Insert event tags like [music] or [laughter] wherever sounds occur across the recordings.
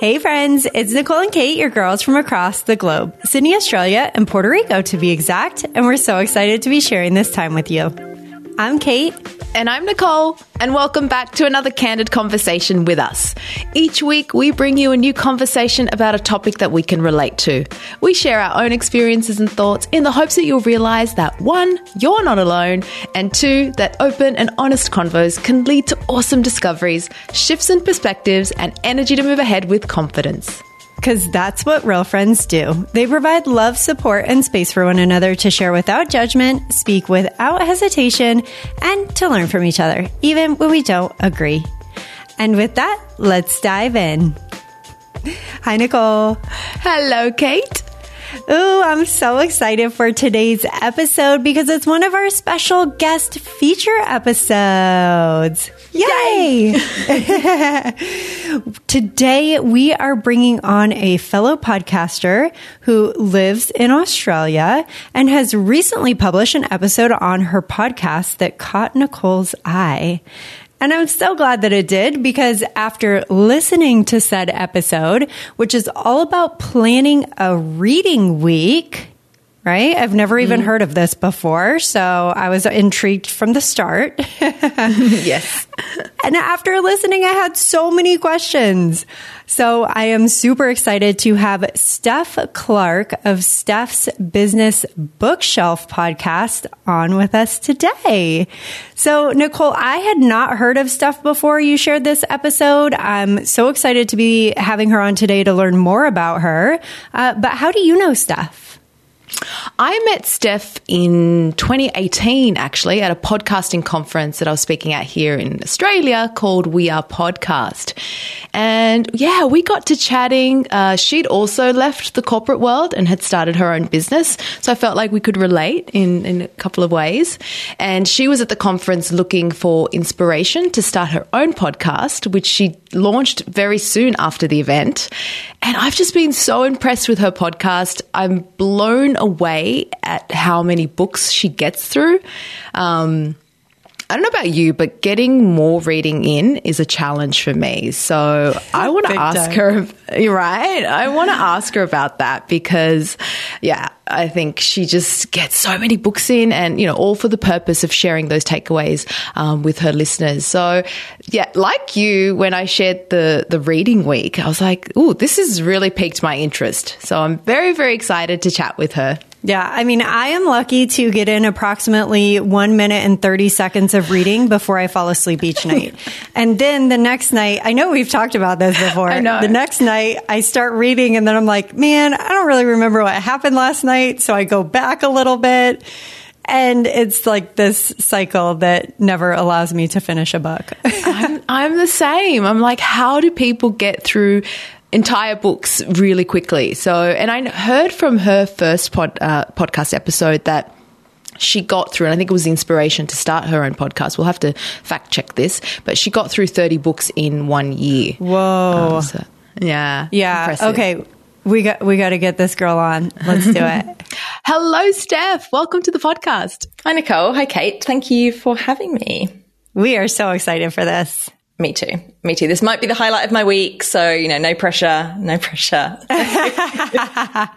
Hey friends, it's Nicole and Kate, your girls from across the globe, Sydney, Australia, and Puerto Rico to be exact, and we're so excited to be sharing this time with you. I'm Kate. And I'm Nicole, and welcome back to another candid conversation with us. Each week, we bring you a new conversation about a topic that we can relate to. We share our own experiences and thoughts in the hopes that you'll realize that one, you're not alone, and two, that open and honest convos can lead to awesome discoveries, shifts in perspectives, and energy to move ahead with confidence. Because that's what real friends do. They provide love, support, and space for one another to share without judgment, speak without hesitation, and to learn from each other, even when we don't agree. And with that, let's dive in. Hi, Nicole. Hello, Kate. Ooh, I'm so excited for today's episode because it's one of our special guest feature episodes. Yay! [laughs] Today, we are bringing on a fellow podcaster who lives in Australia and has recently published an episode on her podcast that caught Nicole's eye. And I'm so glad that it did because after listening to said episode, which is all about planning a reading week, right? I've never even Mm-hmm. heard of this before. So I was intrigued from the start. [laughs] Yes. And after listening, I had so many questions. So I am super excited to have Steph Clarke of Steph's Business Bookshelf podcast on with us today. So Nicole, I had not heard of Steph before you shared this episode. I'm so excited to be having her on today to learn more about her. Uh, but how do you know Steph? I met Steph in 2018, actually, at a podcasting conference that I was speaking at here in Australia called We Are Podcast. And yeah, we got to chatting. Uh, she'd also left the corporate world and had started her own business. So I felt like we could relate in, in a couple of ways. And she was at the conference looking for inspiration to start her own podcast, which she launched very soon after the event. And I've just been so impressed with her podcast. I'm blown away at how many books she gets through. Um, I don't know about you, but getting more reading in is a challenge for me. So [laughs] I want to ask time. her, you're right? I want to ask her about that because, yeah, I think she just gets so many books in and, you know, all for the purpose of sharing those takeaways um, with her listeners. So, yeah, like you, when I shared the, the reading week, I was like, oh, this has really piqued my interest. So I'm very, very excited to chat with her. Yeah, I mean, I am lucky to get in approximately one minute and 30 seconds of reading before I fall asleep each [laughs] night. and then the next night, I know we've talked about this [laughs] before. I know. The next night, I start reading and then I'm like, man, I don't really remember what happened last night. So I go back a little bit. And it's like this cycle that never allows me to finish a book. [laughs] I'm, I'm the same. I'm like, how do people get through entire books really quickly? So, and I heard from her first pod, uh, podcast episode that she got through, and I think it was the inspiration to start her own podcast. We'll have to fact check this, but she got through 30 books in one year. Whoa. Um, so, yeah. yeah. impressive. Okay. We got, we got to get this girl on. Let's do it. [laughs] Hello, Steph. Welcome to the podcast. Hi, Nicole. Hi, Kate. Thank you for having me. we are so excited for this. Me too. Me too. This might be the highlight of my week. So, you know, no pressure, no pressure. [laughs]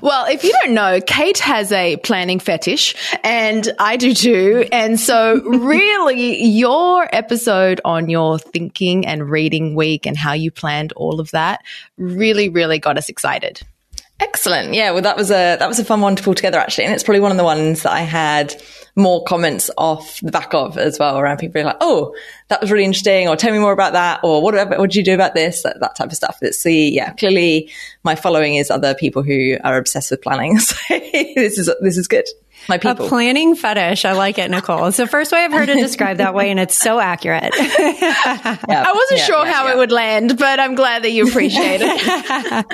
Well, if you don't know, Kate has a planning fetish and I do too. And so [laughs] really your episode on your thinking and reading week and how you planned all of that really, really got us excited. Excellent. Yeah. Well, that was a, that was a fun one to pull together actually. And it's probably one of the ones that I had more comments off the back of as well around people being like, Oh, that was really interesting. Or tell me more about that. Or what, what did you do about this? That, that type of stuff. It's the, yeah, clearly my following is other people who are obsessed with planning. [laughs] So this is, this is good. My people. A planning fetish. I like it, Nicole. It's the first way I've heard it described that way, and it's so accurate. [laughs] Yeah. I wasn't Yeah, sure yeah, how yeah. it would land, but I'm glad that you appreciate it.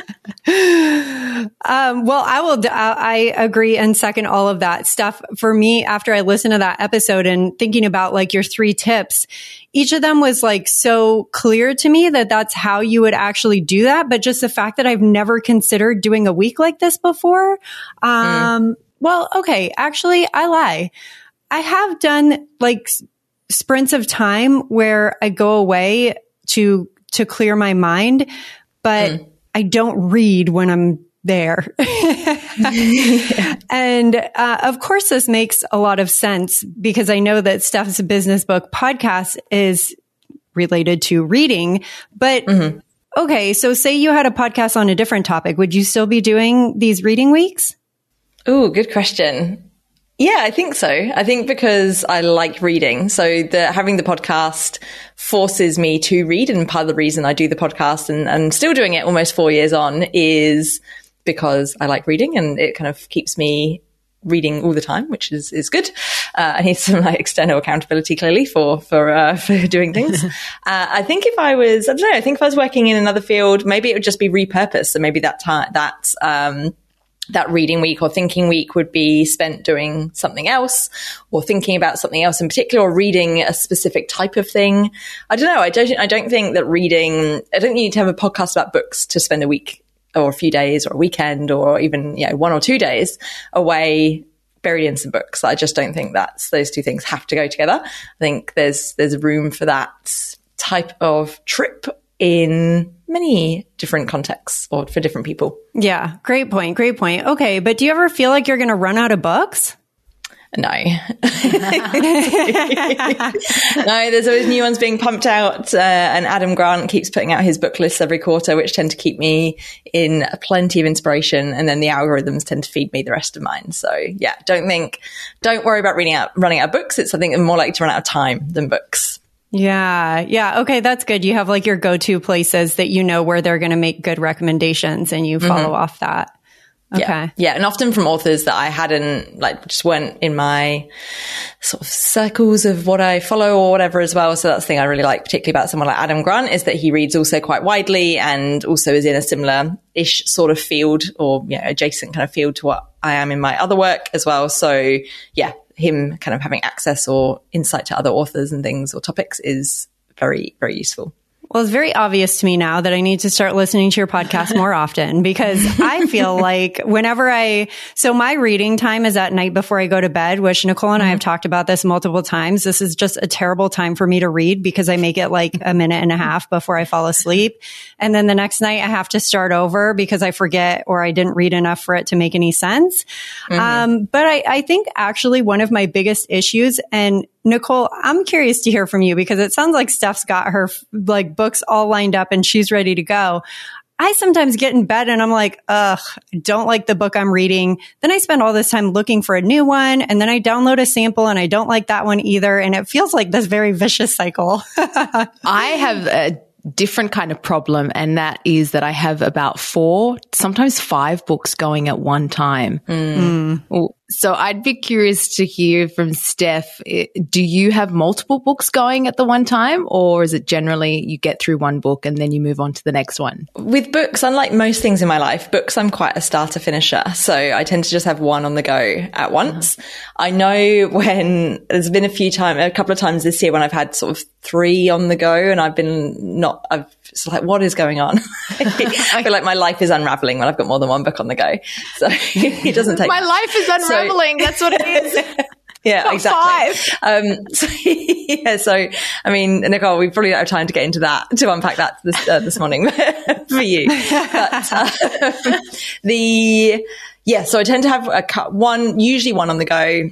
[laughs] Um, well, I will, I I agree and second all of that stuff. For me, after I listened to that episode and thinking about like your three tips, each of them was like so clear to me that that's how you would actually do that. But just the fact that I've never considered doing a week like this before. Um, well, okay. Actually, I lie. I have done like sprints of time where I go away to, to clear my mind. but I don't read when I'm there. [laughs] And uh, of course, this makes a lot of sense because I know that Steph's business book podcast is related to reading. But okay, so say you had a podcast on a different topic, would you still be doing these reading weeks? Oh, good question. Yeah, I think so. I think because I like reading. So the having the podcast forces me to read. And part of the reason I do the podcast and, and still doing it almost four years on is because I like reading and it kind of keeps me reading all the time, which is, is good. Uh, I need some like external accountability clearly for, for, uh, [laughs] for doing things. [laughs] uh, I think if I was, I don't know, I think if I was working in another field, maybe it would just be repurposed. So maybe that time, that, um, that reading week or thinking week would be spent doing something else or thinking about something else in particular or reading a specific type of thing. I don't know. I don't, I don't think that reading, I don't need to have a podcast about books to spend a week or a few days or a weekend or even, you know, one or two days away buried in some books. I just don't think that's those two things have to go together. I think there's there's room for that type of trip in many different contexts or for different people. Yeah, great point. Great point. Okay, but do you ever feel like you're going to run out of books? No. [laughs] no, there's always new ones being pumped out. Uh, and Adam Grant keeps putting out his book lists every quarter, which tend to keep me in plenty of inspiration. And then the algorithms tend to feed me the rest of mine. So yeah, don't think, don't worry about reading out, running out of books. It's something more likely to run out of time than books. Yeah. Yeah. Okay. That's good. You have like your go-to places that you know where they're going to make good recommendations and you follow mm-hmm. off that. Okay. Yeah. Yeah. And often from authors that I hadn't, like, just weren't in my sort of circles of what I follow or whatever as well. So that's the thing I really like, particularly about someone like Adam Grant, is that he reads also quite widely and also is in a similar ish sort of field or, you know, adjacent kind of field to what I am in my other work as well. So yeah, him kind of having access or insight to other authors and things or topics is very, very useful. Well, it's very obvious to me now that I need to start listening to your podcast more [laughs] often because I feel [laughs] like whenever I, so my reading time is at night before I go to bed, which Nicole and I have talked about this multiple times. This is just a terrible time for me to read because I make it like a minute and a half before I fall asleep. And then the next night I have to start over because I forget or I didn't read enough for it to make any sense. Um, but I, I think actually one of my biggest issues and Nicole, I'm curious to hear from you because it sounds like Steph's got her like books all lined up and she's ready to go. I sometimes get in bed and I'm like, ugh, I don't like the book I'm reading. Then I spend all this time looking for a new one and then I download a sample and I don't like that one either. And it feels like this very vicious cycle. [laughs] I have a different kind of problem, and that is that I have about four, sometimes five books going at one time. Hmm. Well, So I'd be curious to hear from Steph. Eh, do you have multiple books going at the one time, or is it generally you get through one book and then you move on to the next one? With books, unlike most things in my life, books, I'm quite a starter finisher. So I tend to just have one on the go at once. Uh-huh. I know [laughs] when there's been a few times, a couple of times this year when I've had sort of three on the go and I've been not, I've just like, what is going on? [laughs] I feel like my life is unraveling when I've got more than one book on the go. So [laughs] it doesn't take My life is unraveling. That's what it [laughs] is. yeah, exactly. Um, so, yeah, so I mean, Nicole, we probably don't have time to get into that to unpack that this uh, this morning for you. But um, the yeah, so I tend to have a cut one, usually one on the go.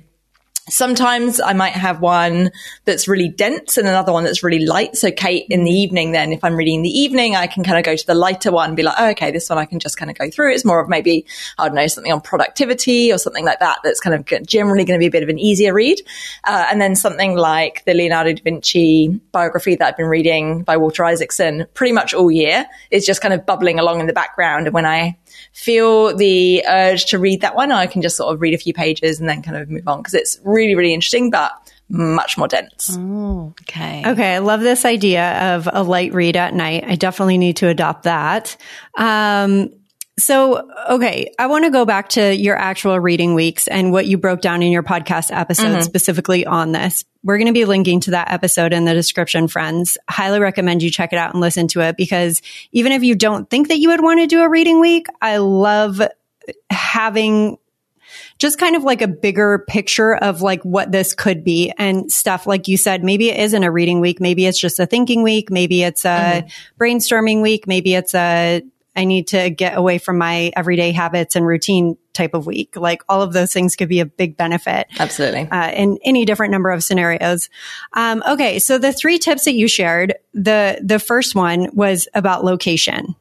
Sometimes I might have one that's really dense and another one that's really light. So Kate in the evening, then if I'm reading in the evening, I can kind of go to the lighter one and be like, oh, okay, this one I can just kind of go through. It's more of maybe, I don't know, something on productivity or something like that. That's kind of generally going to be a bit of an easier read. Uh, and then something like the Leonardo da Vinci biography that I've been reading by Walter Isaacson pretty much all year is just kind of bubbling along in the background. And when I feel the urge to read that one, I can just sort of read a few pages and then kind of move on because it's really, really interesting, but much more dense. Okay. Okay, I love this idea of a light read at night. I definitely need to adopt that. Um, so, okay, I want to go back to your actual reading weeks and what you broke down in your podcast episode specifically on this. We're going to be linking to that episode in the description, friends. Highly recommend you check it out and listen to it because even if you don't think that you would want to do a reading week, I love having just kind of like a bigger picture of like what this could be and stuff. Like you said, maybe it isn't a reading week. Maybe it's just a thinking week. Maybe it's a mm-hmm. brainstorming week. Maybe it's a I need to get away from my everyday habits and routine type of week. Like all of those things could be a big benefit. Absolutely. Uh, in any different number of scenarios. Um, okay. So the three tips that you shared, the, the first one was about location.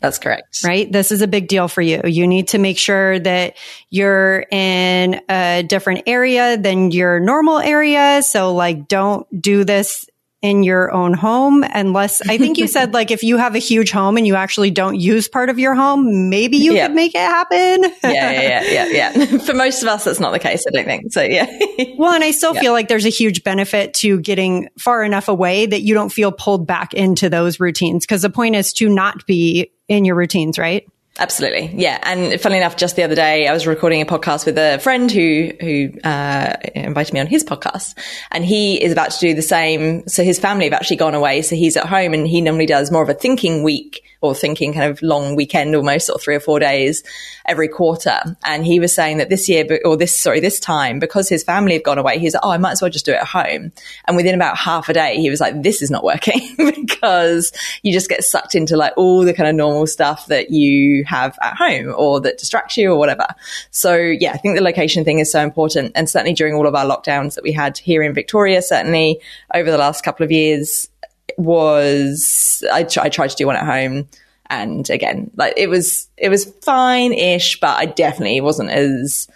That's correct. Right? This is a big deal for you. You need to make sure that you're in a different area than your normal area. So like don't do this in your own home unless I think you said [laughs] like if you have a huge home and you actually don't use part of your home, maybe you could make it happen. yeah, yeah, yeah, yeah, [laughs] yeah. [laughs] For most of us, that's not the case, I don't think. So yeah. well, and I still feel like there's a huge benefit to getting far enough away that you don't feel pulled back into those routines because the point is to not be in your routines, right? Absolutely. Yeah. And funnily enough, just the other day, I was recording a podcast with a friend who, who, uh, invited me on his podcast and he is about to do the same. So his family have actually gone away. So he's at home and he normally does more of a thinking week or thinking kind of long weekend almost or three or four days every quarter. And he was saying that this year, or this, sorry, this time, because his family had gone away, he was like, oh, I might as well just do it at home. And within about half a day, he was like, this is not working [laughs] because you just get sucked into like all the kind of normal stuff that you have at home or that distracts you or whatever. So yeah, I think the location thing is so important. And certainly during all of our lockdowns that we had here in Victoria, certainly over the last couple of years, was I, I tried to do one at home and again like it was it was fine-ish but i definitely wasn't as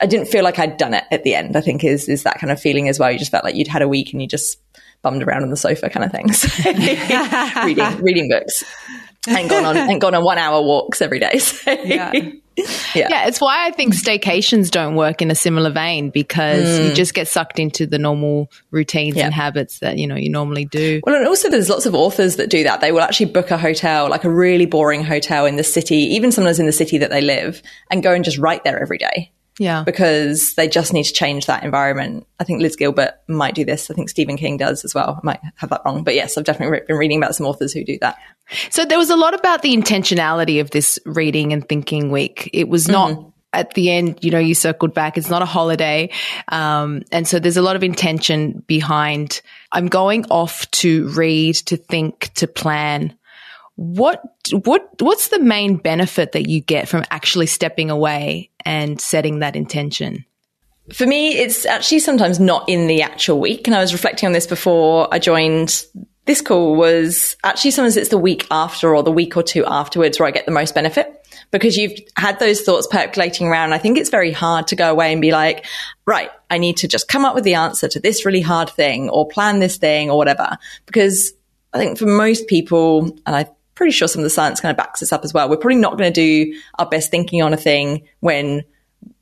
i didn't feel like i'd done it at the end i think is is that kind of feeling as well. You just felt like you'd had a week and you just bummed around on the sofa kind of things [laughs] reading reading books and gone on and gone on one hour walks every day. [laughs] So. yeah [laughs] yeah. yeah, it's why I think staycations don't work in a similar vein because mm. you just get sucked into the normal routines yeah. and habits that you know you normally do. Well, and also there's lots of authors that do that. They will actually book a hotel, like a really boring hotel in the city, even sometimes in the city that they live, and go and just write there every day. Yeah. Because they just need to change that environment. I think Liz Gilbert might do this. I think Stephen King does as well. I might have that wrong. But yes, I've definitely been reading about some authors who do that. So there was a lot about the intentionality of this reading and thinking week. It was not mm-hmm. at the end, you know, you circled back. It's not a holiday. Um, and so there's a lot of intention behind I'm going off to read, to think, to plan. What what what's the main benefit that you get from actually stepping away and setting that intention? For me, it's actually sometimes not in the actual week. And I was reflecting on this before I joined this call was actually sometimes it's the week after or the week or two afterwards where I get the most benefit because you've had those thoughts percolating around. I think it's very hard to go away and be like, right, I need to just come up with the answer to this really hard thing or plan this thing or whatever. Because I think for most people, and I'm pretty sure some of the science kind of backs this up as well, we're probably not going to do our best thinking on a thing when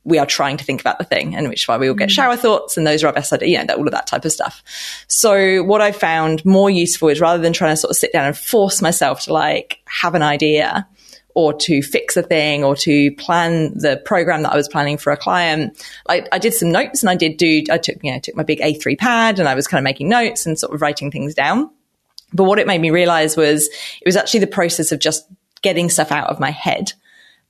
we are trying to think about the thing and which is why we all get mm. shower thoughts and those are our best ideas, you know, that, all of that type of stuff. So what I found more useful is rather than trying to sort of sit down and force myself to like have an idea or to fix a thing or to plan the program that I was planning for a client, like I did some notes and I did do, I took, you know, took my big A3 pad and I was kind of making notes and sort of writing things down. But what it made me realize was it was actually the process of just getting stuff out of my head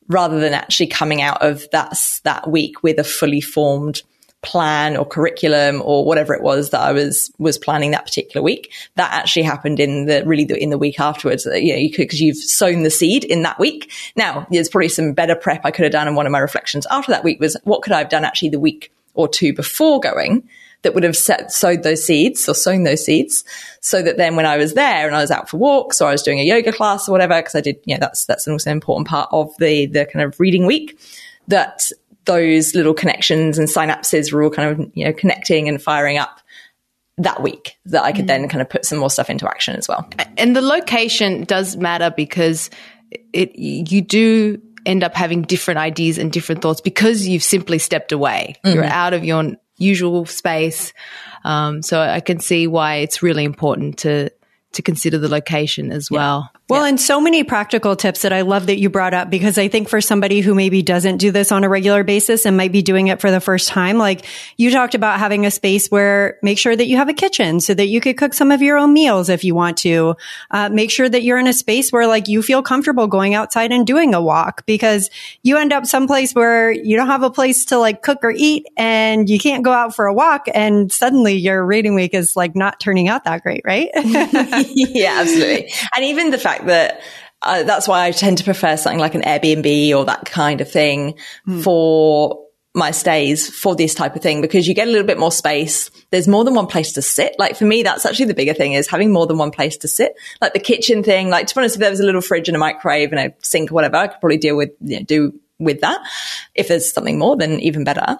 rather than actually coming out of that, that week with a fully formed plan or curriculum or whatever it was that I was was planning that particular week. That actually happened in the really the, in the week afterwards. Uh, you know, you could because you've sown the seed in that week. Now, there's probably some better prep I could have done. And one of my reflections after that week was what could I have done actually the week or two before going that would have set, sowed those seeds or sown those seeds so that then when I was there and I was out for walks or I was doing a yoga class or whatever, because I did, you know, that's, that's also an important part of the, the kind of reading week that those little connections and synapses were all kind of, you know, connecting and firing up that week that I could mm. then kind of put some more stuff into action as well. And the location does matter because it, you do end up having different ideas and different thoughts because you've simply stepped away. Mm-hmm. You're out of your usual space. Um, so I can see why it's really important to to consider the location as well. Well, and so many practical tips that I love that you brought up because I think for somebody who maybe doesn't do this on a regular basis and might be doing it for the first time, like you talked about having a space where make sure that you have a kitchen so that you could cook some of your own meals if you want to. Uh, make sure that you're in a space where like you feel comfortable going outside and doing a walk because you end up someplace where you don't have a place to like cook or eat and you can't go out for a walk and suddenly your reading week is like not turning out that great, right? [laughs] [laughs] yeah, absolutely. And even the fact that uh, that's why I tend to prefer something like an Airbnb or that kind of thing mm. for my stays for this type of thing because you get a little bit more space. There's more than one place to sit. Like for me, that's actually the bigger thing is having more than one place to sit. Like the kitchen thing, like to be honest, if there was a little fridge and a microwave and a sink or whatever, I could probably deal with, you know, do with that. If there's something more, then even better.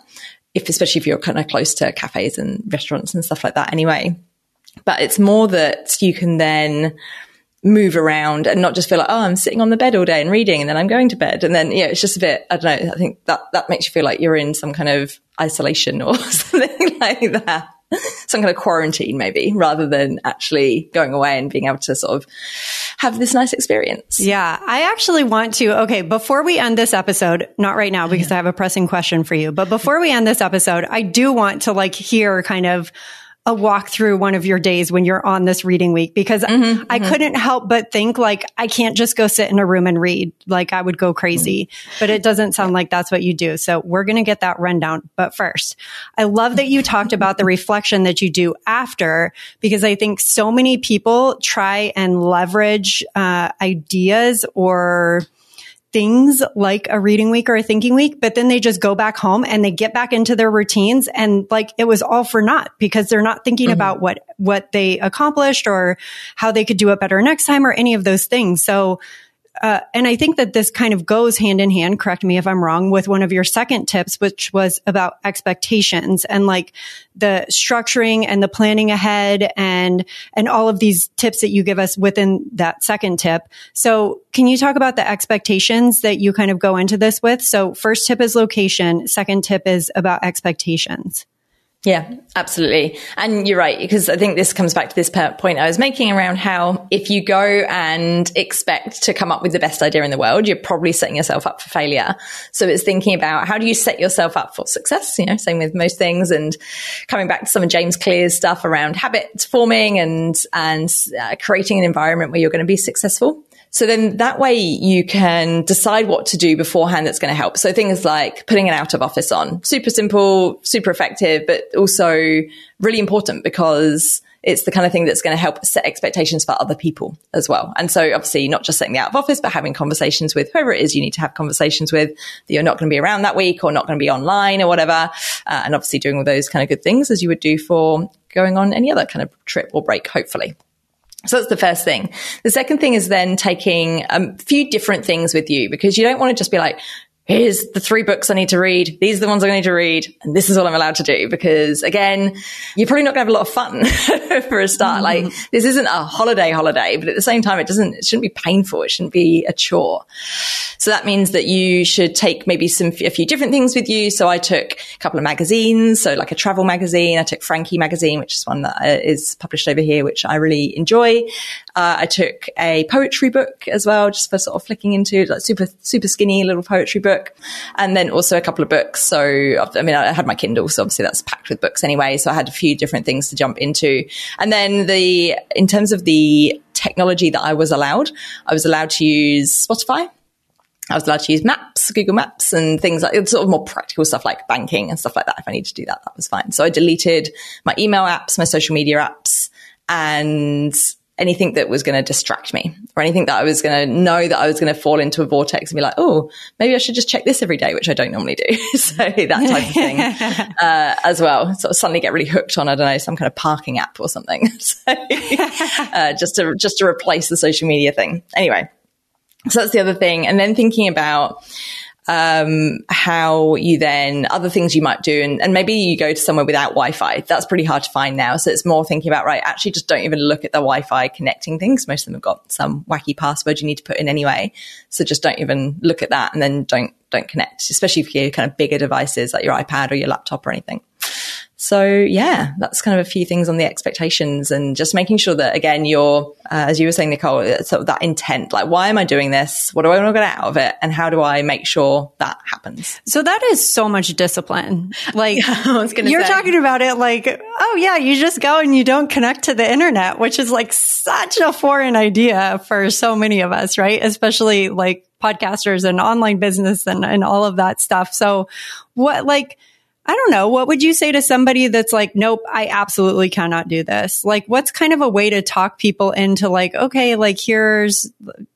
If, especially if you're kind of close to cafes and restaurants and stuff like that anyway. But it's more that you can then, move around and not just feel like, oh, I'm sitting on the bed all day and reading and then I'm going to bed. And then, yeah, it's just a bit, I don't know. I think that, that makes you feel like you're in some kind of isolation or [laughs] something like that. Some kind of quarantine, maybe, rather than actually going away and being able to sort of have this nice experience. Yeah. I actually want to, okay, before we end this episode, not right now because I have a pressing question for you, but before we end this episode, I do want to like hear kind of a walk through one of your days when you're on this reading week because mm-hmm, I mm-hmm. couldn't help but think like I can't just go sit in a room and read like I would go crazy mm-hmm. but it doesn't sound like that's what you do so we're going to get that rundown but first I love that you talked [laughs] about the reflection that you do after because I think so many people try and leverage uh, ideas or things like a reading week or a thinking week, but then they just go back home and they get back into their routines and like it was all for naught because they're not thinking mm-hmm. about what, what they accomplished or how they could do it better next time or any of those things. So uh, and I think that this kind of goes hand in hand, correct me if I'm wrong, with one of your second tips, which was about expectations and like the structuring and the planning ahead and, and all of these tips that you give us within that second tip. So can you talk about the expectations that you kind of go into this with? So first tip is location. Second tip is about expectations. Yeah, absolutely. And you're right, because I think this comes back to this point I was making around how if you go and expect to come up with the best idea in the world, you're probably setting yourself up for failure. So it's thinking about how do you set yourself up for success? You know, same with most things and coming back to some of James Clear's stuff around habits forming and, and uh, creating an environment where you're going to be successful. So then that way you can decide what to do beforehand that's going to help. So things like putting an out of office on, super simple, super effective, but also really important because it's the kind of thing that's going to help set expectations for other people as well. And so obviously not just setting the out of office, but having conversations with whoever it is you need to have conversations with that you're not going to be around that week or not going to be online or whatever. Uh, and obviously doing all those kind of good things as you would do for going on any other kind of trip or break, hopefully. So that's the first thing. The second thing is then taking a few different things with you because you don't want to just be like, here's the three books I need to read. These are the ones I need to read. And this is all I'm allowed to do. Because again, you're probably not going to have a lot of fun [laughs] for a start. Mm-hmm. Like this isn't a holiday holiday, but at the same time, it doesn't, it shouldn't be painful. It shouldn't be a chore. So that means that you should take maybe some, a few different things with you. So I took a couple of magazines. So like a travel magazine. I took Frankie magazine, which is one that uh, published over here, which I really enjoy. Uh, I took a poetry book as well, just for sort of flicking into like super, super skinny little poetry book and then also a couple of books. So, I mean, I had my Kindle, so obviously that's packed with books anyway. So I had a few different things to jump into. And then the, in terms of the technology that I was allowed, I was allowed to use Spotify. I was allowed to use maps, Google Maps and things like sort of more practical stuff like banking and stuff like that. If I need to do that, that was fine. So I deleted my email apps, my social media apps and anything that was going to distract me or anything that I was going to know that I was going to fall into a vortex and be like, oh, maybe I should just check this every day, which I don't normally do. [laughs] so that type of thing [laughs] uh, as well. Sort of suddenly get really hooked on, I don't know, some kind of parking app or something. [laughs] so, uh, just to, just to replace the social media thing. Anyway. So that's the other thing. And then thinking about, um, how you then other things you might do and, and, maybe you go to somewhere without wi-fi. That's pretty hard to find now. So it's more thinking about right actually just don't even look at the wi-fi connecting things. Most of them have got some wacky password you need to put in anyway. So just don't even look at that and then don't don't connect especially if you're kind of bigger devices like your ipad or your laptop or anything So yeah, that's kind of a few things on the expectations and just making sure that again, you're, uh, as you were saying, Nicole, sort of that intent, like, why am I doing this? What do I want to get out of it? And how do I make sure that happens? So that is so much discipline. Like [laughs] I was gonna you're say. talking about it like, oh yeah, you just go and you don't connect to the internet, which is like such a foreign idea for so many of us, right? Especially like podcasters and online business and, and all of that stuff. So what like, I don't know. What would you say to somebody that's like, nope, I absolutely cannot do this? Like, what's kind of a way to talk people into like, okay, like here's,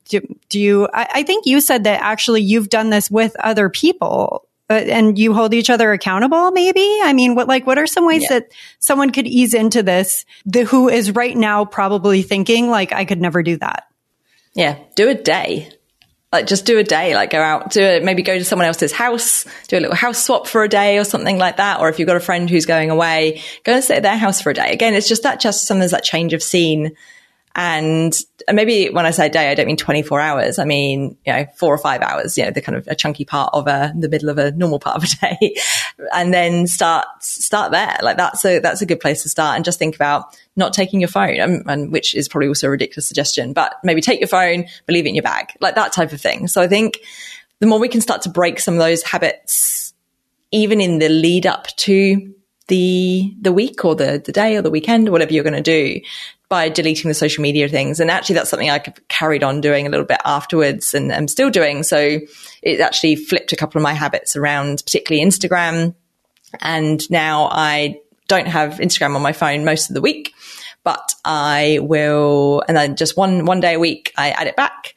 do, do you, I, I think you said that actually you've done this with other people. Uh, and you hold each other accountable, maybe? I mean, what, like, what are some ways Yeah. that someone could ease into this, the, who is right now probably thinking, like, I could never do that? Yeah, do a day. Like just do a day, like go out, do it, maybe go to someone else's house, do a little house swap for a day or something like that. Or if you've got a friend who's going away, go and stay at their house for a day. Again, it's just that, just sometimes that change of scene. And and maybe when I say day, I don't mean 24 hours. I mean, you know, four or five hours, you know, the kind of a chunky part of a, the middle of a normal part of a [laughs] day. and then start, start there. Like that's a, that's a good place to start and just think about not taking your phone, um, and which is probably also a ridiculous suggestion, but maybe take your phone, but leave it in your bag, like that type of thing. So I think the more we can start to break some of those habits, even in the lead up to the the week or the the day or the weekend or whatever you're going to do by deleting the social media things. And actually that's something i carried on doing a little bit afterwards and i'm still doing. So it actually flipped a couple of my habits around particularly instagram. And now i don't have instagram on my phone most of the week but i will and then just one one day a week i add it back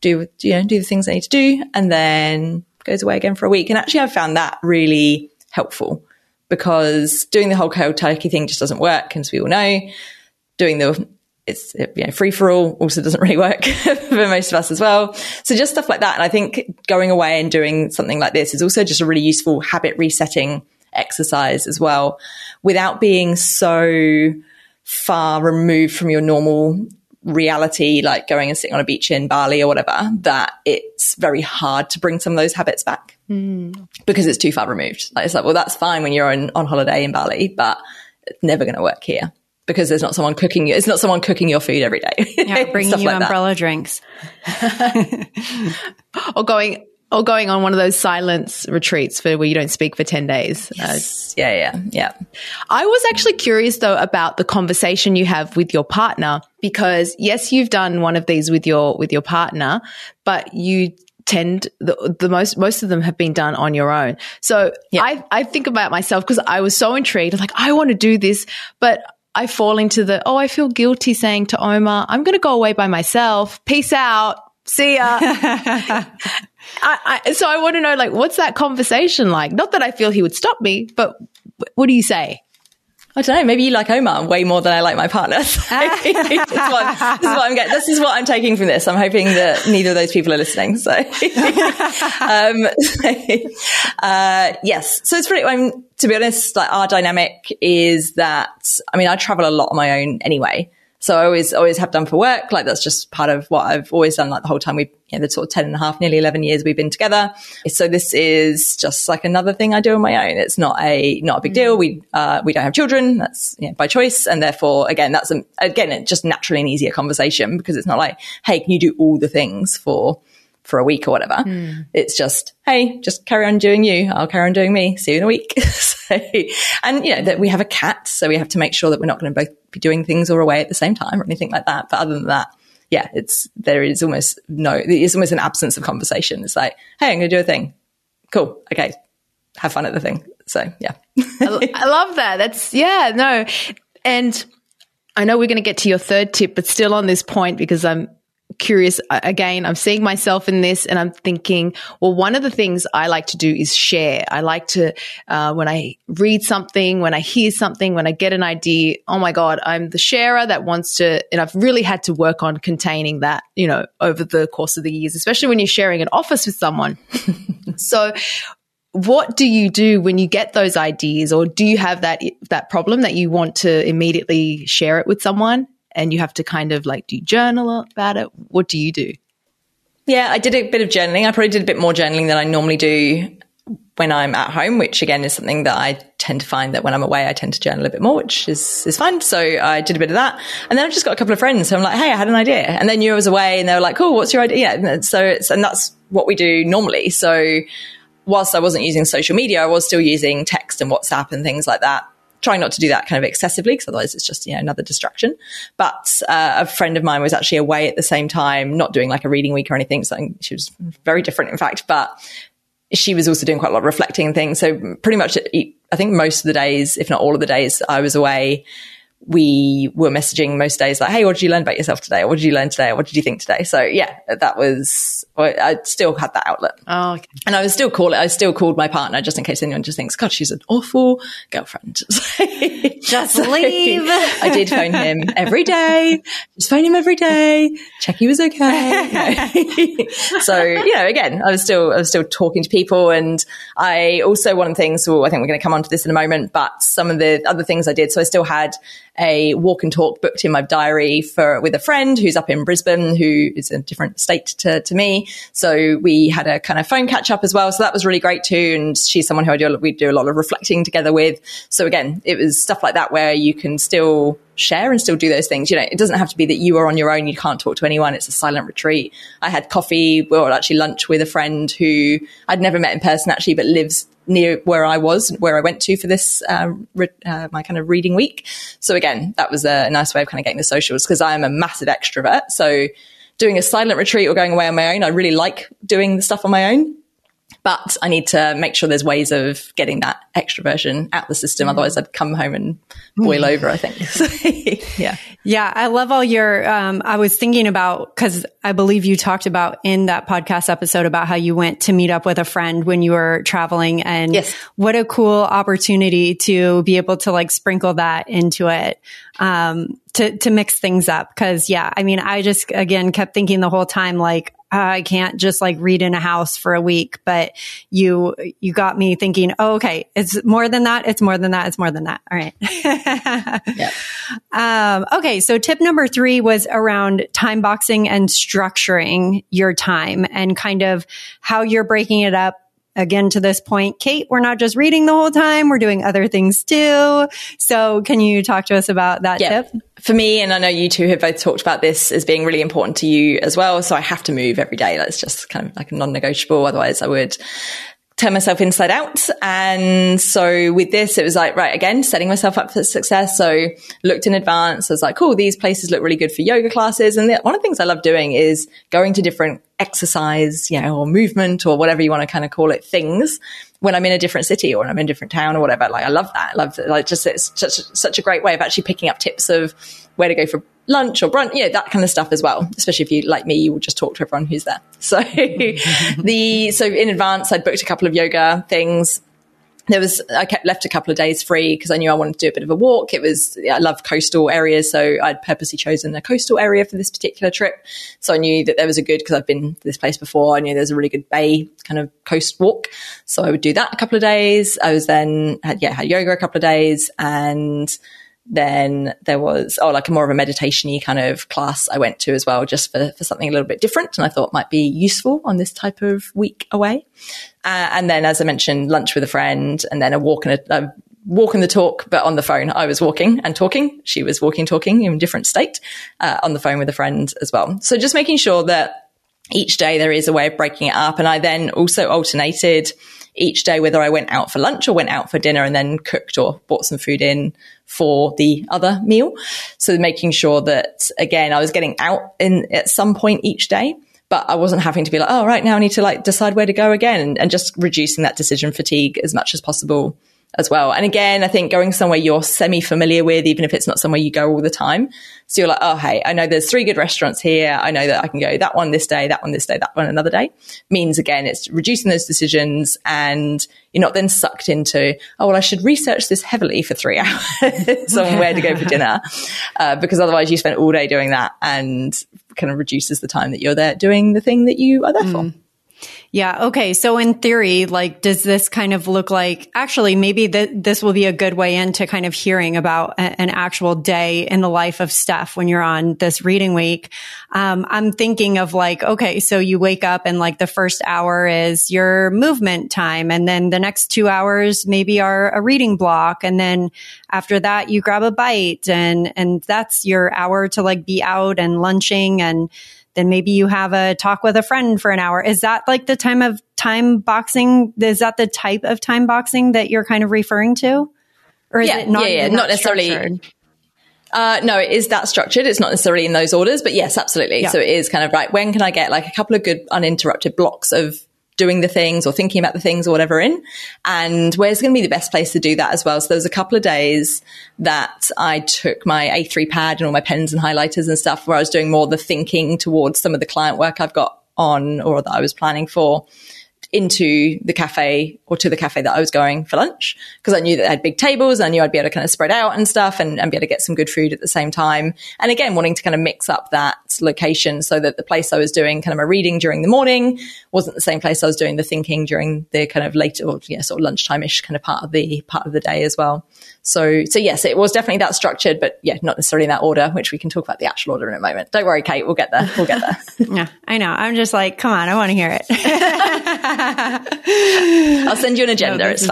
do you know do the things i need to do and then goes away again for a week. And actually i've found that really helpful because doing the whole cold turkey thing just doesn't work, as we all know. Doing the it's you know free for all also doesn't [laughs] really work for most of us as well. So just stuff like that, and I think going away and doing something like this is also just a really useful habit resetting exercise as well, without being so far removed from your normal reality, like going and sitting on a beach in Bali or whatever, that it's very hard to bring some of those habits back hmm. because it's too far removed. Like it's like, well, that's fine when you're on, on holiday in Bali, but it's never going to work here because there's not someone cooking. You. It's not someone cooking your food every day. [laughs] Yeah, [laughs] bringing Stuff you like that. umbrella drinks. [laughs] or going or going on one of those silence retreats for where you don't speak for 10 days. Uh, Yeah, yeah, yeah. I was actually curious though about the conversation you have with your partner because yes, you've done one of these with your with your partner, but you tend the, the most most of them have been done on your own. So I I think about myself because I was so intrigued. I'm like, I want to do this, but I fall into the oh, I feel guilty saying to Omar, I'm going to go away by myself. Peace out. See ya. [laughs] I, I, so I want to know, like, what's that conversation like? Not that I feel he would stop me, but wh- what do you say? I don't know. Maybe you like Omar way more than I like my partner. [laughs] So this, is what, this is what I'm getting. This is what I'm taking from this. I'm hoping that neither of those people are listening. So, [laughs] um, [laughs] uh, yes. So it's pretty. I'm to be honest. Like our dynamic is that. I mean, I travel a lot on my own anyway. So I always, always have done for work. Like that's just part of what I've always done. Like the whole time we've, you know, the sort of 10 and a half, nearly 11 years we've been together. So this is just like another thing I do on my own. It's not a, not a big deal. We, uh, we don't have children. That's you know, by choice. And therefore, again, that's, a, again, it's just naturally an easier conversation because it's not like, Hey, can you do all the things for, for a week or whatever. Hmm. It's just, hey, just carry on doing you. I'll carry on doing me. See you in a week. [laughs] so, and you know, that we have a cat. So we have to make sure that we're not going to both be doing things or away at the same time or anything like that. But other than that, yeah, it's, there is almost no, there is almost an absence of conversation. It's like, hey, I'm going to do a thing. Cool. Okay. Have fun at the thing. So yeah. I, I love that. That's, yeah, no. And I know we're going to get to your third tip, but still on this point because I'm curious. Again, I'm seeing myself in this and I'm thinking, well, one of the things I like to do is share. I like to, uh, when I read something, when I hear something, when I get an idea, oh my God, I'm the sharer that wants to, and I've really had to work on containing that, you know, over the course of the years, especially when you're sharing an office with someone. [laughs] so, what do you do when you get those ideas or do you have that that problem that you want to immediately share it with someone and you have to kind of like do you journal about it what do you do Yeah, I did a bit of journaling. I probably did a bit more journaling than I normally do when I'm at home, which again is something that I tend to find that when I'm away, I tend to journal a bit more, which is, is fine. So I did a bit of that. And then I've just got a couple of friends. So I'm like, Hey, I had an idea. And they knew I was away and they were like, cool, what's your idea? And so it's, and that's what we do normally. So whilst I wasn't using social media, I was still using text and WhatsApp and things like that. Trying not to do that kind of excessively because otherwise it's just, you know, another distraction. But uh, a friend of mine was actually away at the same time, not doing like a reading week or anything. So she was very different, in fact, but she was also doing quite a lot of reflecting and things. So pretty much, I think most of the days, if not all of the days I was away, we were messaging most days like, Hey, what did you learn about yourself today? What did you learn today? What did you think today? So yeah, that was, I still had that outlet. Oh, okay. And I was still call it, I still called my partner just in case anyone just thinks, God, she's an awful girlfriend. [laughs] just leave. I did phone him every day. Just phone him every day. Check he was okay. [laughs] so, you know, again, I was still, I was still talking to people. And I also, one of the things, well, I think we're going to come on to this in a moment, but some of the other things I did. So I still had a walk and talk booked in my diary for with a friend who's up in Brisbane, who is a different state to, to me. So we had a kind of phone catch up as well. So that was really great too. And she's someone who I do we do a lot of reflecting together with. So again, it was stuff like that where you can still share and still do those things. You know, it doesn't have to be that you are on your own, you can't talk to anyone. It's a silent retreat. I had coffee or actually lunch with a friend who I'd never met in person actually, but lives near where I was, where I went to for this, uh, re- uh, my kind of reading week. So again, that was a nice way of kind of getting the socials because I am a massive extrovert. So doing a silent retreat or going away on my own, I really like doing the stuff on my own. But I need to make sure there's ways of getting that extroversion out the system. Mm. Otherwise, I'd come home and boil mm. over, I think. [laughs] yeah. Yeah. I love all your, um, I was thinking about, cause I believe you talked about in that podcast episode about how you went to meet up with a friend when you were traveling and yes. what a cool opportunity to be able to like sprinkle that into it. Um, to, to mix things up. Cause yeah, I mean, I just again kept thinking the whole time, like, I can't just like read in a house for a week, but you, you got me thinking, oh, okay, it's more than that. It's more than that. It's more than that. All right. yeah. [laughs] Um, okay. So tip number three was around time boxing and structuring your time and kind of how you're breaking it up again to this point, Kate, we're not just reading the whole time, we're doing other things too. So can you talk to us about that yeah. tip? For me, and I know you two have both talked about this as being really important to you as well. So I have to move every day. That's just kind of like a non-negotiable. Otherwise I would turn myself inside out. And so with this, it was like, right, again, setting myself up for success. So looked in advance. I was like, cool, these places look really good for yoga classes. And the, one of the things I love doing is going to different exercise, you know, or movement or whatever you want to kind of call it things when I'm in a different city or I'm in a different town or whatever. Like I love that. I love that. Like just, it's such, such a great way of actually picking up tips of where to go for lunch or brunch, you know, that kind of stuff as well. Especially if you, like me, you will just talk to everyone who's there. [laughs] So [laughs] the, so in advance, I'd booked a couple of yoga things. There was, I kept left a couple of days free because I knew I wanted to do a bit of a walk. It was, I love coastal areas. So I'd purposely chosen a coastal area for this particular trip. So I knew that there was a good, because I've been to this place before. I knew there was a really good bay kind of coast walk. So I would do that a couple of days. I was then, had, yeah, had yoga a couple of days and, then there was, oh, like a more of a meditation kind of class I went to as well, just for, for something a little bit different and I thought might be useful on this type of week away. Uh, and then, as I mentioned, lunch with a friend and then a walk and a, a walk and the talk, but on the phone. I was walking and talking. She was walking, talking in a different state, uh, on the phone with a friend as well. So just making sure that each day there is a way of breaking it up. And I then also alternated each day, whether I went out for lunch or went out for dinner and then cooked or bought some food in for the other meal. So making sure that again, I was getting out in at some point each day, but I wasn't having to be like, oh, right now I need to like decide where to go again and, and just reducing that decision fatigue as much as possible as well. And again, I think going somewhere you're semi familiar with, even if it's not somewhere you go all the time. So you're like, oh, hey, I know there's three good restaurants here. I know that I can go that one this day, that one this day, that one another day. Means again, it's reducing those decisions and you're not then sucked into, oh, well, I should research this heavily for three [laughs] hours on where to go for dinner. Uh, because otherwise you spend all day doing that and kind of reduces the time that you're there doing the thing that you are there mm. for. Yeah. Okay. So in theory, like, does this kind of look like actually maybe th- this will be a good way into kind of hearing about a- an actual day in the life of Steph when you're on this reading week? Um, I'm thinking of like, okay, so you wake up and like the first hour is your movement time. And then the next two hours maybe are a reading block. And then after that, you grab a bite and, and that's your hour to like be out and lunching and, then maybe you have a talk with a friend for an hour. Is that like the time of time boxing? Is that the type of time boxing that you're kind of referring to? Or is yeah, it not, yeah, yeah, not necessarily. structured? Uh, no, it is that structured. It's not necessarily in those orders, but yes, absolutely. Yeah. So it is kind of right. When can I get like a couple of good uninterrupted blocks of doing the things or thinking about the things or whatever in? And where's going to be the best place to do that as well? So there's a couple of days that I took my A3 pad and all my pens and highlighters and stuff where I was doing more the thinking towards some of the client work I've got on or that I was planning for into the cafe or to the cafe that I was going for lunch because I knew that they had big tables. I knew I'd be able to kind of spread out and stuff and, and be able to get some good food at the same time. And again, wanting to kind of mix up that location so that the place I was doing kind of my reading during the morning wasn't the same place I was doing the thinking during the kind of later or yeah, sort of lunchtime-ish kind of part of the part of the day as well. So, so yes, it was definitely that structured, but yeah, not necessarily in that order, which we can talk about the actual order in a moment. Don't worry, Kate, we'll get there. We'll get there. [laughs] [laughs] Yeah, I know. I'm just like, come on, I want to hear it. [laughs] I'll send you an agenda. this it's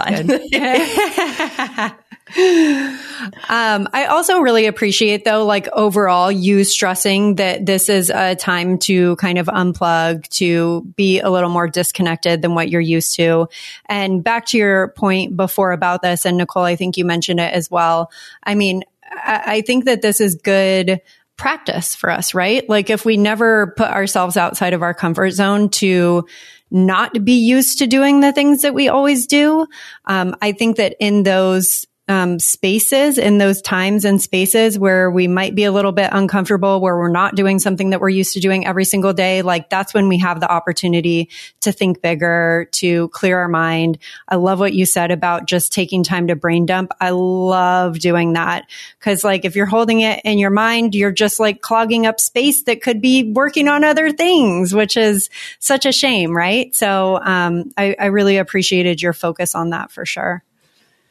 fine. Um, I also really appreciate though, like overall you stressing that this is a time to kind of unplug, to be a little more disconnected than what you're used to. And back to your point before about this, and Nicole, I think you mentioned it as well. I mean, I, I think that this is good practice for us, right? Like if we never put ourselves outside of our comfort zone to not be used to doing the things that we always do, um, I think that in those um, spaces in those times and spaces where we might be a little bit uncomfortable, where we're not doing something that we're used to doing every single day. Like that's when we have the opportunity to think bigger, to clear our mind. I love what you said about just taking time to brain dump. I love doing that because like if you're holding it in your mind, you're just like clogging up space that could be working on other things, which is such a shame, right? So, um, I, I really appreciated your focus on that for sure.